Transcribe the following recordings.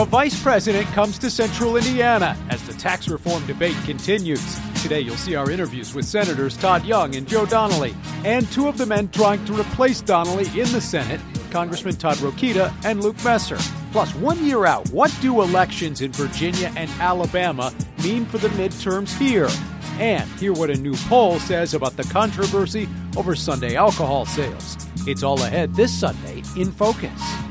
The vice president comes to central Indiana as the tax reform debate continues. Today, you'll see our interviews with Senators Todd Young and Joe Donnelly, and two of the men trying to replace Donnelly in the Senate, Congressman Todd Rokita and Luke Messer. Plus, one year out, what do elections in Virginia and Alabama mean for the midterms here? And hear what a new poll says about the controversy over Sunday alcohol sales. It's all ahead this Sunday in Focus.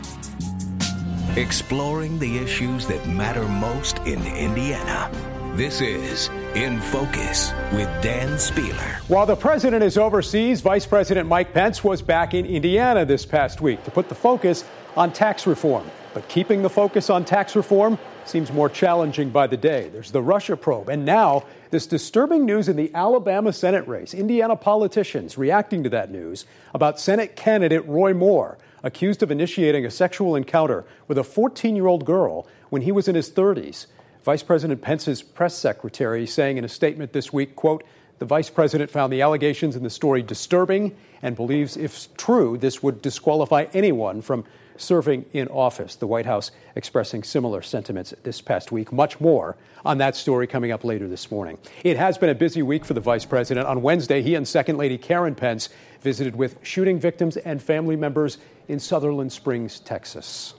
Exploring the issues that matter most in Indiana. This is In Focus with Dan Spehler. While the president is overseas, Vice President Mike Pence was back in Indiana this past week to put the focus on tax reform. But keeping the focus on tax reform seems more challenging by the day. There's the Russia probe, and now this disturbing news in the Alabama Senate race. Indiana politicians reacting to that news about Senate candidate Roy Moore, accused of initiating a sexual encounter with a 14 year old girl when he was in his 30s. Vice President Pence's press secretary saying in a statement this week, quote, the vice president found the allegations in the story disturbing and believes if true, this would disqualify anyone from serving in office. The White House expressing similar sentiments this past week. Much more on that story coming up later this morning. It has been a busy week for the vice president. On Wednesday, he and Second Lady Karen Pence visited with shooting victims and family members in Sutherland Springs, Texas.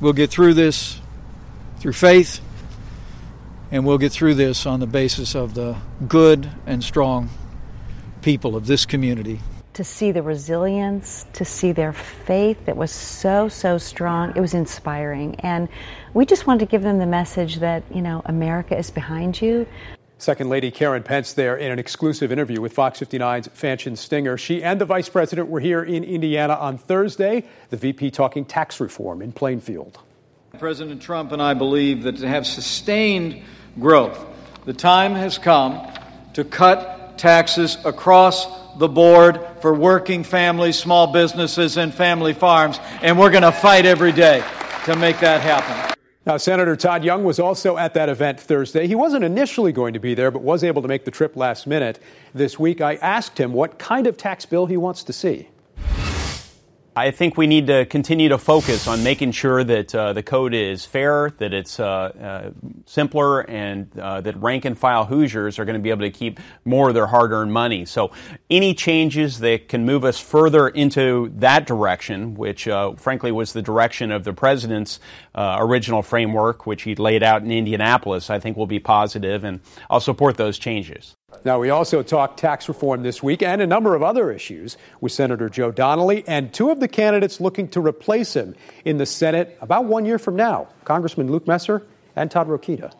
We'll get through this through faith, and we'll get through this on the basis of the good and strong people of this community to see the resilience, to see their faith that was so, so strong. It was inspiring. And we just wanted to give them the message that, you know, America is behind you. Second Lady Karen Pence there in an exclusive interview with Fox 59's Fanchon Stinger. She and the Vice President were here in Indiana on Thursday, the VP talking tax reform in Plainfield. President Trump and I believe that to have sustained growth, the time has come to cut taxes across the board for working families, small businesses, and family farms, and we're going to fight every day to make that happen. Now, Senator Todd Young was also at that event Thursday. He wasn't initially going to be there, but was able to make the trip last minute. This week, I asked him what kind of tax bill he wants to see. I think we need to continue to focus on making sure that uh, the code is fair, that it's uh, uh, simpler, and uh, that rank and file Hoosiers are going to be able to keep more of their hard earned money. So, any changes that can move us further into that direction, which uh, frankly was the direction of the president's uh, original framework, which he laid out in Indianapolis, I think will be positive, and I'll support those changes. Now, we also talked tax reform this week and a number of other issues with Senator Joe Donnelly and two of the candidates looking to replace him in the Senate about one year from now Congressman Luke Messer and Todd Rokita.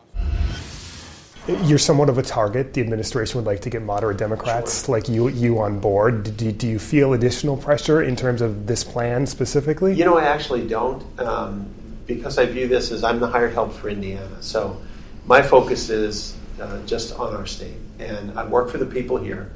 You're somewhat of a target. The administration would like to get moderate Democrats sure. like you, you on board. Do, do, you feel additional pressure in terms of this plan specifically? You know, I actually don't, um, because I view this as I'm the hired help for Indiana. So my focus is uh, just on our state. And I work for the people here.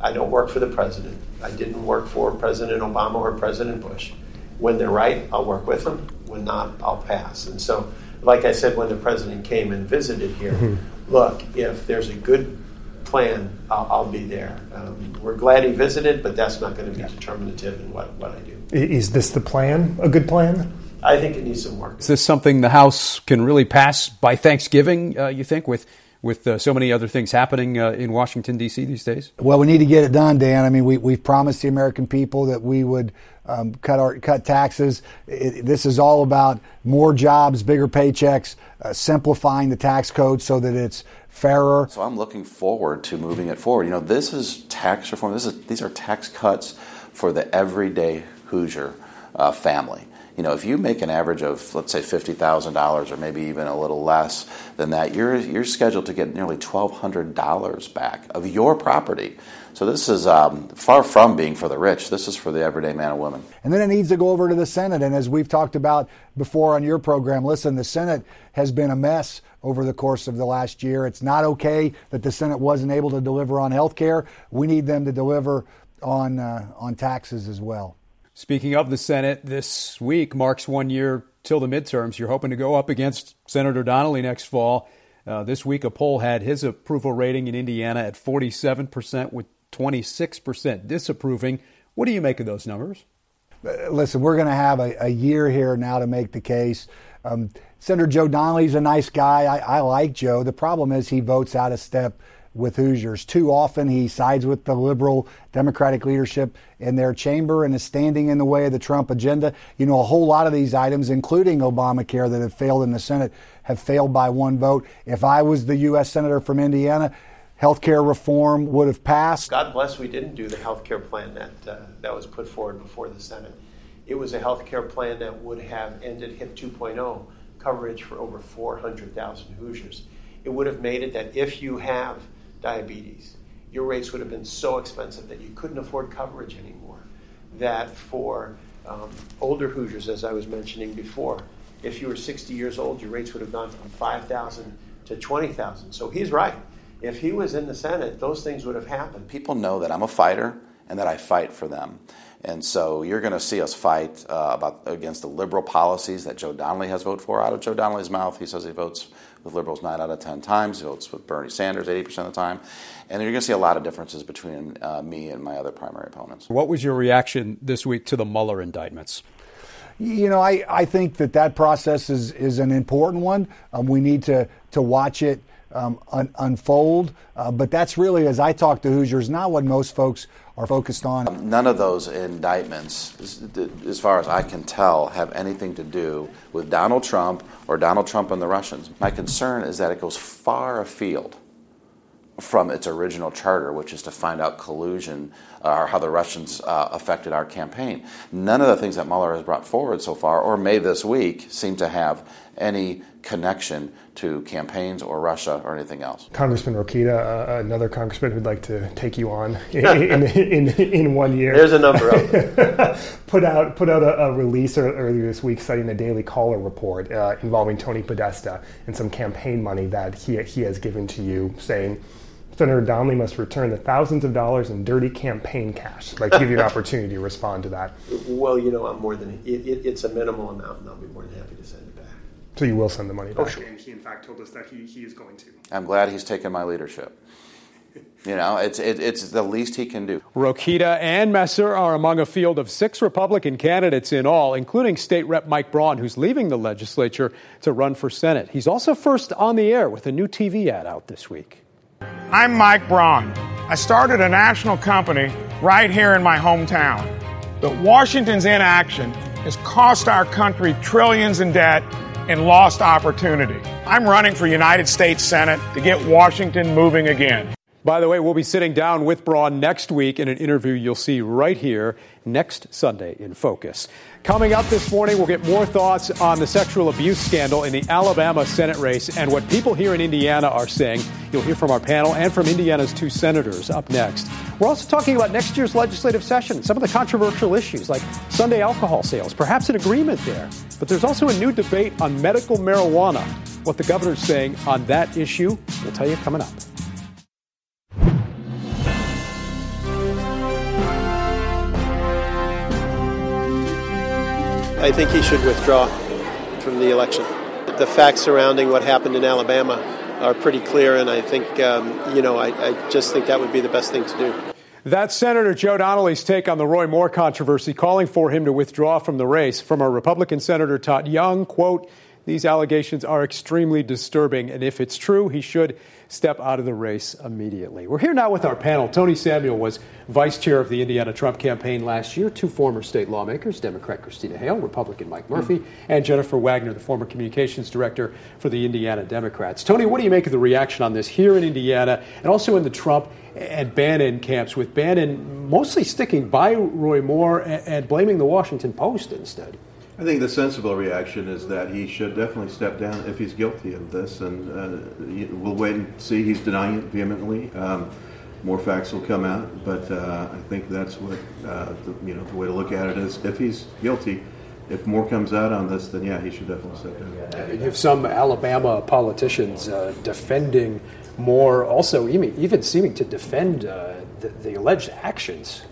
I don't work for the president. I didn't work for President Obama or President Bush. When they're right, I'll work with them. When not, I'll pass. And so, like I said when the president came and visited here, mm-hmm. look, if there's a good plan, I'll, I'll be there. Um, we're glad he visited, but that's not going to be yeah. determinative in what, what I do. Is this the plan? A good plan? I think it needs some work. Is this something the House can really pass by Thanksgiving, uh, you think, with with uh, so many other things happening uh, in Washington, D.C. these days? Well, we need to get it done, Dan. I mean, we, we've promised the American people that we would um, cut, our, cut taxes. It, this is all about more jobs, bigger paychecks, uh, simplifying the tax code so that it's fairer. So I'm looking forward to moving it forward. You know, this is tax reform. This is, these are tax cuts for the everyday Hoosier uh, family you know, if you make an average of, let's say, $50,000 or maybe even a little less than that, you're, you're scheduled to get nearly $1,200 back of your property. So this is um, far from being for the rich. This is for the everyday man and woman. And then it needs to go over to the Senate. And as we've talked about before on your program, listen, the Senate has been a mess over the course of the last year. It's not okay that the Senate wasn't able to deliver on health care. We need them to deliver on, uh, on taxes as well. Speaking of the Senate, this week marks one year till the midterms. You're hoping to go up against Senator Donnelly next fall. Uh, this week, a poll had his approval rating in Indiana at 47%, with 26% disapproving. What do you make of those numbers? Uh, listen, we're going to have a, a, year here now to make the case. Um, Senator Joe Donnelly's a nice guy. I, I like Joe. The problem is he votes out of step with Hoosiers. Too often he sides with the liberal Democratic leadership in their chamber and is standing in the way of the Trump agenda. You know, a whole lot of these items, including Obamacare, that have failed in the Senate, have failed by one vote. If I was the U.S. Senator from Indiana, health care reform would have passed. God bless we didn't do the health care plan that, uh, that was put forward before the Senate. It was a health care plan that would have ended HIP 2.0 coverage for over 400,000 Hoosiers. It would have made it that if you have diabetes, your rates would have been so expensive that you couldn't afford coverage anymore. That for um, older Hoosiers, as I was mentioning before, if you were 60 years old, your rates would have gone from 5,000 to 20,000. So he's right. If he was in the Senate, those things would have happened. People know that I'm a fighter and that I fight for them. And so you're going to see us fight uh, about against the liberal policies that Joe Donnelly has voted for. Out of Joe Donnelly's mouth, he says he votes with liberals nine out of ten times. He votes with Bernie Sanders 80% of the time. And you're going to see a lot of differences between uh, me and my other primary opponents. What was your reaction this week to the Mueller indictments? You know, I, I think that that process is, is an important one. Um, we need to, to watch it um, un- unfold. Uh, but that's really, as I talk to Hoosiers, not what most folks are focused on. None of those indictments, as far as I can tell, have anything to do with Donald Trump or Donald Trump and the Russians. My concern is that it goes far afield from its original charter, which is to find out collusion uh, or how the Russians uh, affected our campaign. None of the things that Mueller has brought forward so far, or may this week, seem to have any connection to campaigns or Russia or anything else. Congressman Rokita, uh, another congressman who'd like to take you on in, in, in, in, one year. There's a number of there. put out put out a, a, release earlier this week citing the Daily Caller report uh, involving Tony Podesta and some campaign money that he, he has given to you, saying Senator Donnelly must return the thousands of dollars in dirty campaign cash. Like to give you an opportunity to respond to that. Well, you know, I'm more than it, it, it's a minimal amount, and I'll be more than happy to send it back. So you will send the money oh, back? Oh, sure. And he, in fact, told us that he, he is going to. I'm glad he's taken my leadership. You know, it's, it, it's the least he can do. Rokita and Messer are among a field of six Republican candidates in all, including State Rep Mike Braun, who's leaving the legislature to run for Senate. He's also first on the air with a new TV ad out this week. I'm Mike Braun. I started a national company right here in my hometown. But Washington's inaction has cost our country trillions in debt and lost opportunity. I'm running for United States Senate to get Washington moving again. By the way, we'll be sitting down with Braun next week in an interview you'll see right here next Sunday in Focus. Coming up this morning, we'll get more thoughts on the sexual abuse scandal in the Alabama Senate race and what people here in Indiana are saying. You'll hear from our panel and from Indiana's two senators up next. We're also talking about next year's legislative session, some of the controversial issues like Sunday alcohol sales, perhaps an agreement there. But there's also a new debate on medical marijuana. What the governor's saying on that issue, we'll tell you coming up. I think he should withdraw from the election. The facts surrounding what happened in Alabama are pretty clear, and I think, um, you know, I, I just think that would be the best thing to do. That's Senator Joe Donnelly's take on the Roy Moore controversy, calling for him to withdraw from the race. From a Republican Senator Todd Young, quote, these allegations are extremely disturbing, and if it's true, he should step out of the race immediately. We're here now with our panel. Tony Samuel was vice chair of the Indiana Trump campaign last year. Two former state lawmakers, Democrat Christina Hale, Republican Mike Murphy, mm. and Jennifer Wagner, the former communications director for the Indiana Democrats. Tony, what do you make of the reaction on this here in Indiana and also in the Trump and Bannon camps, with Bannon mostly sticking by Roy Moore and blaming the Washington Post instead? I think the sensible reaction is that he should definitely step down if he's guilty of this, and uh, we'll wait and see. He's denying it vehemently. Um, more facts will come out, but uh, I think that's what uh, the, you know the way to look at it is. If he's guilty, if Moore comes out on this, then yeah, he should definitely step down. You have some Alabama politicians uh, defending more, also even, even seeming to defend uh, the, the alleged actions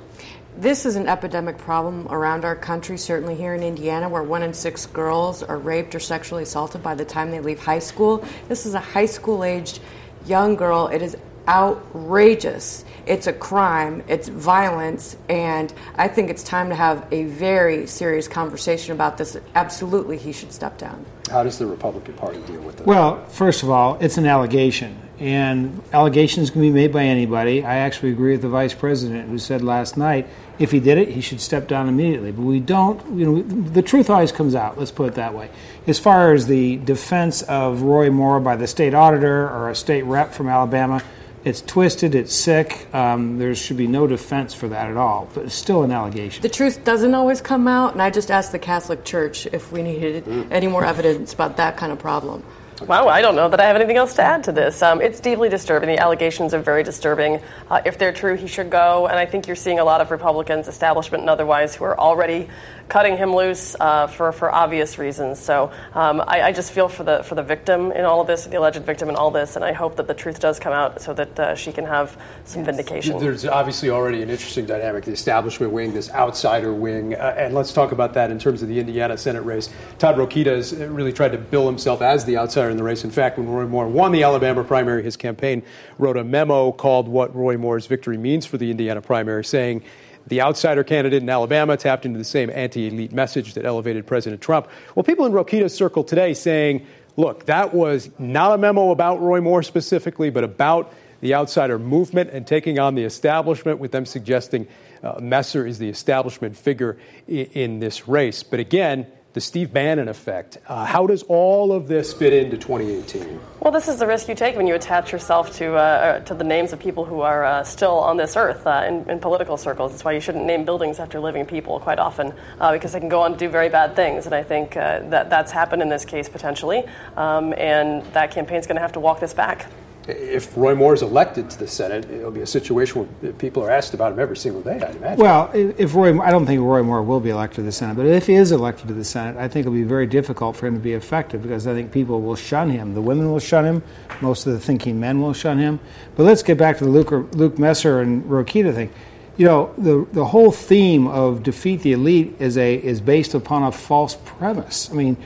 this is an epidemic problem around our country, certainly here in Indiana, where one in six girls are raped or sexually assaulted by the time they leave high school. This is a high school aged young girl. It is outrageous. It's a crime, it's violence, and I think it's time to have a very serious conversation about this. Absolutely, he should step down. How does the Republican Party deal with it? Well, first of all, it's an allegation, and allegations can be made by anybody. I actually agree with the vice president who said last night if he did it, he should step down immediately. But we don't, you know, the truth always comes out, let's put it that way. As far as the defense of Roy Moore by the state auditor or a state rep from Alabama, it's twisted, it's sick. Um, there should be no defense for that at all, but it's still an allegation. The truth doesn't always come out, and I just asked the Catholic Church if we needed any more evidence about that kind of problem. Wow, I don't know that I have anything else to add to this. Um, it's deeply disturbing. The allegations are very disturbing. Uh, if they're true, he should go. And I think you're seeing a lot of Republicans, establishment and otherwise, who are already cutting him loose uh, for, for obvious reasons. So um, I, I, just feel for the for the victim in all of this, the alleged victim in all this, and I hope that the truth does come out so that uh, she can have some vindication. There's obviously already an interesting dynamic: the establishment wing, this outsider wing, uh, and let's talk about that in terms of the Indiana Senate race. Todd Rokita has really tried to bill himself as the outsider in the race. In fact, when Roy Moore won the Alabama primary, his campaign wrote a memo called "What Roy Moore's Victory Means for the Indiana Primary," saying the outsider candidate in Alabama tapped into the same anti elite message that elevated President Trump. Well, people in Rokita's circle today saying, look, that was not a memo about Roy Moore specifically, but about the outsider movement and taking on the establishment, with them suggesting uh, Messer is the establishment figure in, in this race. But again, the Steve Bannon effect. Uh, how does all of this fit into 2018? Well, this is the risk you take when you attach yourself to uh, uh, to the names of people who are uh, still on this earth uh, in, in, political circles. That's why you shouldn't name buildings after living people quite often, uh, because they can go on to do very bad things. And I think that that's happened in this case potentially, um, and that campaign is going to have to walk this back if Roy Moore is elected to the Senate, it'll be a situation where people are asked about him every single day, I'd imagine. Well, if Roy, I don't think Roy Moore will be elected to the Senate, but if he is elected to the Senate, I think it'll be very difficult for him to be effective because I think people will shun him. The women will shun him. Most of the thinking men will shun him. But let's get back to the Luke, Luke Messer and Rokita thing. You know, the the whole theme of defeat the elite is a is based upon a false premise. I mean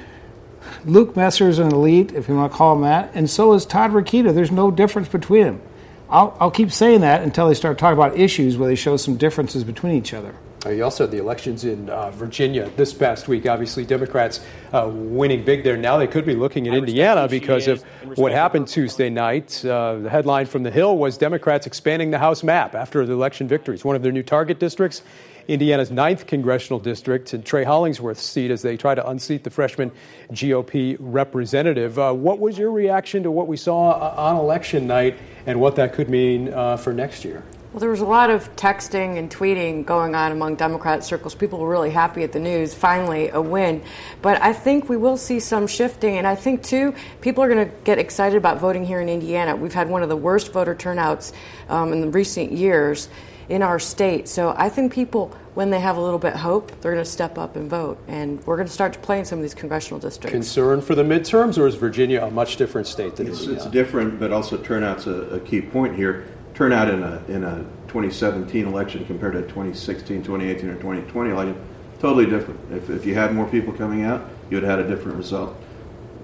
Luke Messer is an elite, if you want to call him that, and so is Todd Rokita. There's no difference between them. I'll, I'll keep saying that until they start talking about issues where they show some differences between each other. Uh, you also had the elections in uh, Virginia this past week. Obviously, Democrats uh, winning big there. Now they could be looking at Indiana because of what happened Tuesday night. Uh, the headline from the Hill was Democrats expanding the House map after the election victories. One of their new target districts Indiana's 9th congressional district and Trey Hollingsworth's seat as they try to unseat the freshman GOP representative. Uh, what was your reaction to what we saw uh, on election night and what that could mean uh, for next year? Well, there was a lot of texting and tweeting going on among Democrat circles. People were really happy at the news, finally a win. But I think we will see some shifting. And I think, too, people are going to get excited about voting here in Indiana. We've had one of the worst voter turnouts um, in the recent years in our state. So I think people, when they have a little bit of hope, they're going to step up and vote. And we're going to start to play in some of these congressional districts. Concern for the midterms, or is Virginia a much different state than it's, Indiana? It's different, but also turnout's a, a key point here. Turnout in a, in a 2017 election compared to 2016, 2018, or 2020 election, totally different. If, if you had more people coming out, you would have had a different result.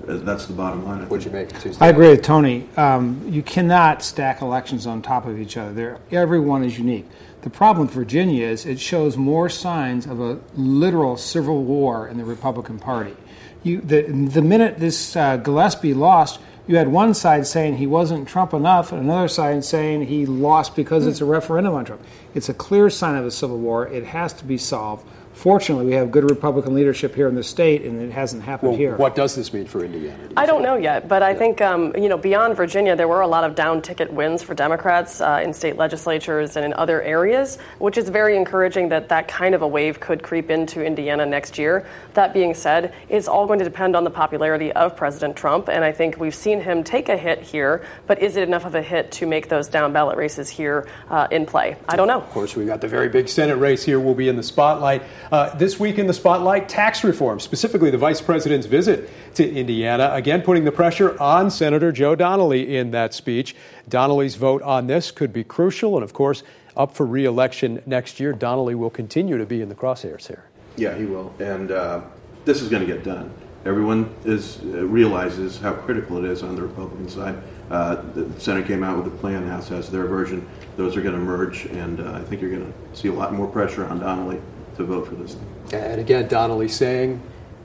That's the bottom line. What'd you make Tuesday? I agree with Tony. Um, you cannot stack elections on top of each other. They're, every one is unique. The problem with Virginia is it shows more signs of a literal civil war in the Republican Party. You, the, the minute this uh, Gillespie lost, you had one side saying he wasn't Trump enough, and another side saying he lost because it's a referendum on Trump. It's a clear sign of a civil war. It has to be solved. Fortunately, we have good Republican leadership here in the state, and it hasn't happened well, here. What does this mean for Indiana? Do I don't know yet, but I think um, you know beyond Virginia, there were a lot of down ticket wins for Democrats uh, in state legislatures and in other areas, which is very encouraging that that kind of a wave could creep into Indiana next year. That being said, it's all going to depend on the popularity of President Trump, and I think we've seen him take a hit here, but is it enough of a hit to make those down ballot races here uh, in play? I don't know. Of course, we've got the very big Senate race here. We'll be in the spotlight. Uh, this week in the spotlight, tax reform, specifically the vice president's visit to Indiana. Again, putting the pressure on Senator Joe Donnelly in that speech. Donnelly's vote on this could be crucial, and of course, up for reelection next year. Donnelly will continue to be in the crosshairs here. Yeah, he will, and uh, this is going to get done. Everyone is uh, realizes how critical it is on the Republican side. Uh, the Senate came out with a plan. House has their version. Those are going to merge, and uh, I think you're going to see a lot more pressure on Donnelly to vote for this. And again, Donnelly saying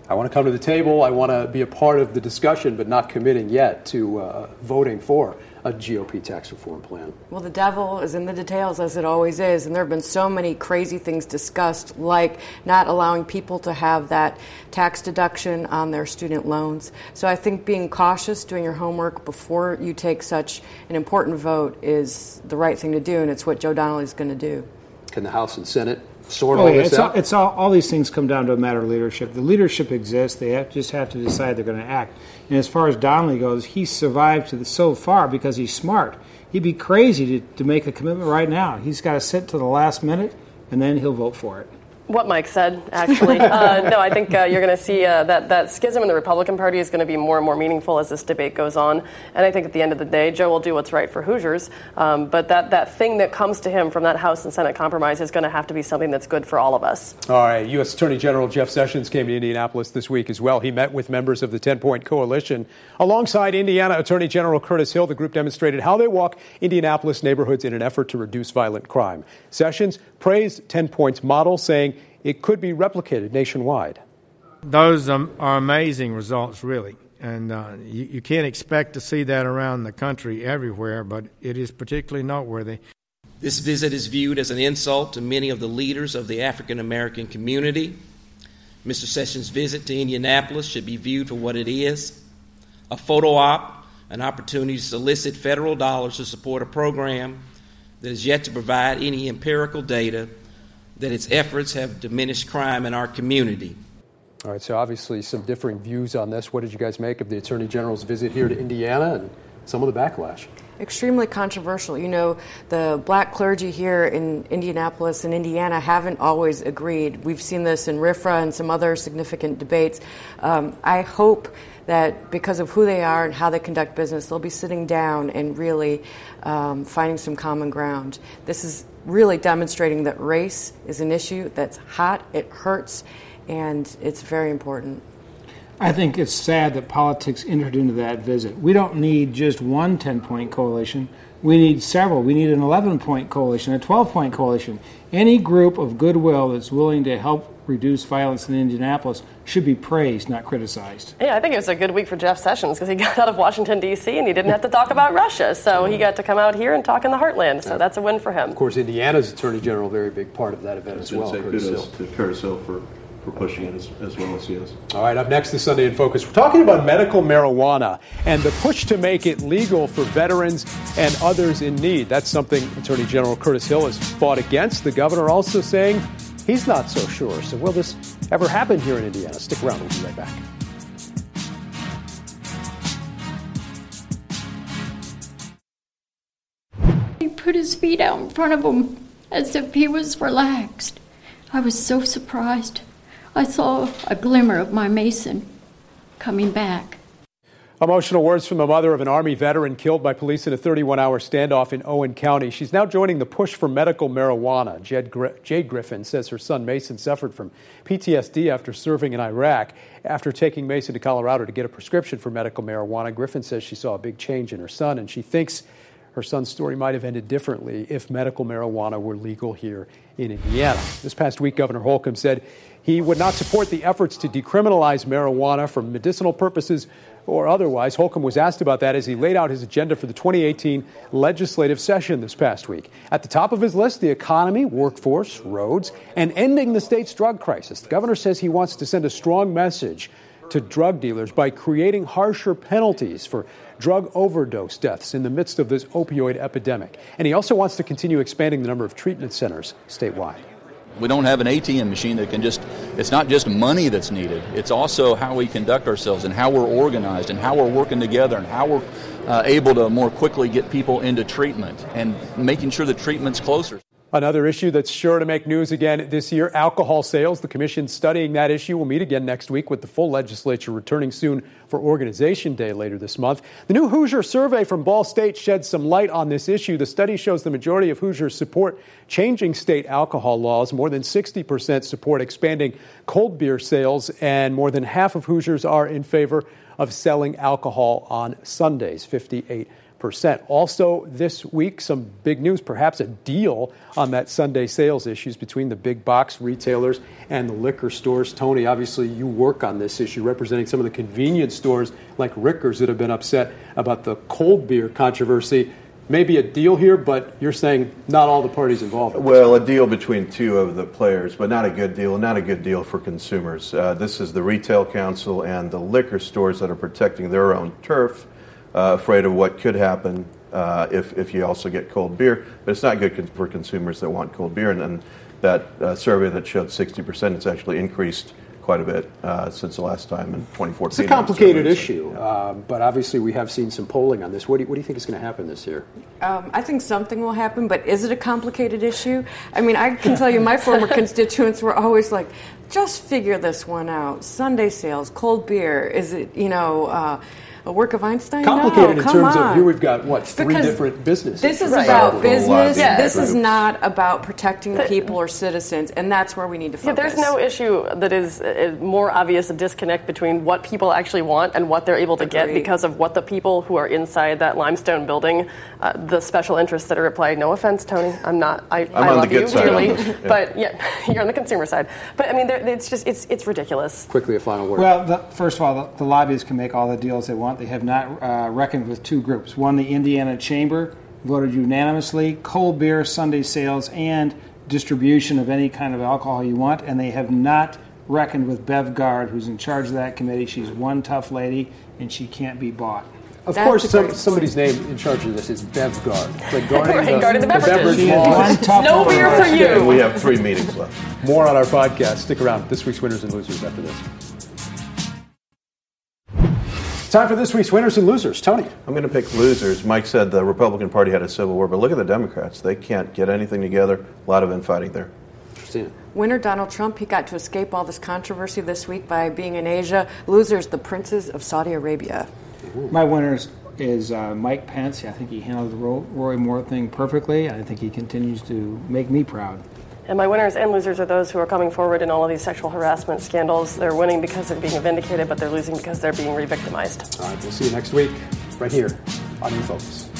I want to come to the table, I want to be a part of the discussion, but not committing yet to uh, voting for a GOP tax reform plan? Well, the devil is in the details, as it always is. And there have been so many crazy things discussed, like not allowing people to have that tax deduction on their student loans. So I think being cautious, doing your homework before you take such an important vote is the right thing to do, and it's what Joe Donnelly is going to do. Can the House and Senate sort oh, all yeah, this it's out? All, it's all, all these things come down to a matter of leadership. The leadership exists. They have, just have to decide they're going to act. And as far as Donnelly goes, he survived to the, so far because he's smart. He'd be crazy to, to make a commitment right now. He's got to sit to the last minute, and then he'll vote for it. What Mike said, actually. uh, no, I think uh, you're going to see uh, that, that schism in the Republican Party is going to be more and more meaningful as this debate goes on. And I think at the end of the day, Joe will do what's right for Hoosiers. Um, but that, that thing that comes to him from that House and Senate compromise is going to have to be something that's good for all of us. All right. U.S. Attorney General Jeff Sessions came to Indianapolis this week as well. He met with members of the 10 Point Coalition. Alongside Indiana Attorney General Curtis Hill, the group demonstrated how they walk Indianapolis neighborhoods in an effort to reduce violent crime. Sessions praised 10 Point's model, saying, it could be replicated nationwide. Those are amazing results, really. And uh, you, you can't expect to see that around the country everywhere, but it is particularly noteworthy. This visit is viewed as an insult to many of the leaders of the African American community. Mr. Sessions' visit to Indianapolis should be viewed for what it is a photo op, an opportunity to solicit federal dollars to support a program that is yet to provide any empirical data that its efforts have diminished crime in our community. All right, so obviously some differing views on this. What did you guys make of the Attorney General's visit here to Indiana and some of the backlash? Extremely controversial. You know, the black clergy here in Indianapolis and Indiana haven't always agreed. We've seen this in RFRA and some other significant debates. Um, I hope that because of who they are and how they conduct business, they'll be sitting down and really um, finding some common ground. This is really demonstrating that race is an issue that's hot, it hurts, and it's very important. I think it's sad that politics entered into that visit. We don't need just one 10 point coalition. We need several. We need an 11 point coalition, a 12 point coalition. Any group of goodwill that's willing to help reduce violence in Indianapolis should be praised, not criticized. Yeah, I think it was a good week for Jeff Sessions because he got out of Washington, D.C., and he didn't have to talk about Russia. So he got to come out here and talk in the heartland. So that's a win for him. Of course, Indiana's Attorney General, very big part of that event as well. Say Curtis kudos Hill. to Curtis Hill for, for pushing it as, as well as he is. All right, up next this Sunday in Focus, we're talking about medical marijuana and the push to make it legal for veterans and others in need. That's something Attorney General Curtis Hill has fought against. The governor also saying he's not so sure. So, will this ever happen here in Indiana? Stick around, we'll be right back. He put his feet out in front of him as if he was relaxed. I was so surprised. I saw a glimmer of my Mason coming back. Emotional words from the mother of an Army veteran killed by police in a 31 hour standoff in Owen County. She's now joining the push for medical marijuana. Jed Gr- Jade Griffin says her son Mason suffered from PTSD after serving in Iraq. After taking Mason to Colorado to get a prescription for medical marijuana, Griffin says she saw a big change in her son and she thinks her son's story might have ended differently if medical marijuana were legal here in Indiana. This past week, Governor Holcomb said he would not support the efforts to decriminalize marijuana for medicinal purposes or otherwise. Holcomb was asked about that as he laid out his agenda for the 2018 legislative session this past week. At the top of his list, the economy, workforce, roads, and ending the state's drug crisis. The governor says he wants to send a strong message to drug dealers by creating harsher penalties for drug overdose deaths in the midst of this opioid epidemic. And he also wants to continue expanding the number of treatment centers statewide. We don't have an ATM machine that can just, it's not just money that's needed. It's also how we conduct ourselves and how we're organized and how we're working together and how we're uh, able to more quickly get people into treatment and making sure the treatment's closer. Another issue that's sure to make news again this year alcohol sales. The commission studying that issue will meet again next week with the full legislature returning soon for Organization Day later this month. The new Hoosier survey from Ball State sheds some light on this issue. The study shows the majority of Hoosiers support changing state alcohol laws. More than 60% support expanding cold beer sales, and more than half of Hoosiers are in favor of selling alcohol on Sundays, 58 Also, this week, some big news, perhaps a deal on that Sunday sales issues between the big box retailers and the liquor stores. Tony, obviously, you work on this issue representing some of the convenience stores like Ricker's that have been upset about the cold beer controversy maybe a deal here, but you're saying not all the parties involved. Well, a deal between two of the players, but not a good deal, not a good deal for consumers. Uh, this is the Retail Council and the liquor stores that are protecting their own turf, uh, afraid of what could happen uh, if, if you also get cold beer. But it's not good for consumers that want cold beer. And, and that uh, survey that showed 60%, it's actually increased quite a bit uh, since the last time in 2014. It's a complicated issue, uh, but obviously we have seen some polling on this. What do you, what do you think is going to happen this year? Um, I think something will happen, but is it a complicated issue? I mean, I can tell you my former constituents were always like, just figure this one out. Sunday sales, cold beer, is it, you know, uh, a work of Einstein? Complicated no, in terms on. of here we've got what three Because different businesses. This is right. about business. Yeah. This is not about protecting the people or citizens, and that's where we need to focus. Yeah, focus. there's no issue that is uh, more obvious a disconnect between what people actually want and what they're able to get because of what the people who are inside that limestone building, uh, the special interests that are at play. No offense, Tony, I'm not. I, I'm I on the love good you side on dearly, this, yeah. but yeah, you're on the consumer side. But I mean, it's just it's it's ridiculous. Quickly, a final word. Well, the, first of all, the, the lobbyists can make all the deals they want. They have not uh, reckoned with two groups. One, the Indiana Chamber voted unanimously cold beer, Sunday sales, and distribution of any kind of alcohol you want, and they have not reckoned with Bev Gard, who's in charge of that committee. She's one tough lady, and she can't be bought. Of course, some, somebody's name in charge of this is Bev Gard. Like guarding Right, the, guarding the beverages. beverage She is laws. one tough No beer for you. We have three meetings left. More on our podcast. Stick around. This week's winners and losers after this. Time for this week's winners and losers. Tony. I'm going to pick losers. Mike said the Republican Party had a civil war, but look at the Democrats. They can't get anything together. A lot of infighting there. Christina. Winner Donald Trump, he got to escape all this controversy this week by being in Asia. Losers, the princes of Saudi Arabia. My winners is, is uh, Mike Pence. I think he handled the Roy Moore thing perfectly. I think he continues to make me proud. And my winners and losers are those who are coming forward in all of these sexual harassment scandals. They're winning because they're being vindicated, but they're losing because they're being re-victimized. All right, we'll see you next week right here on In Focus.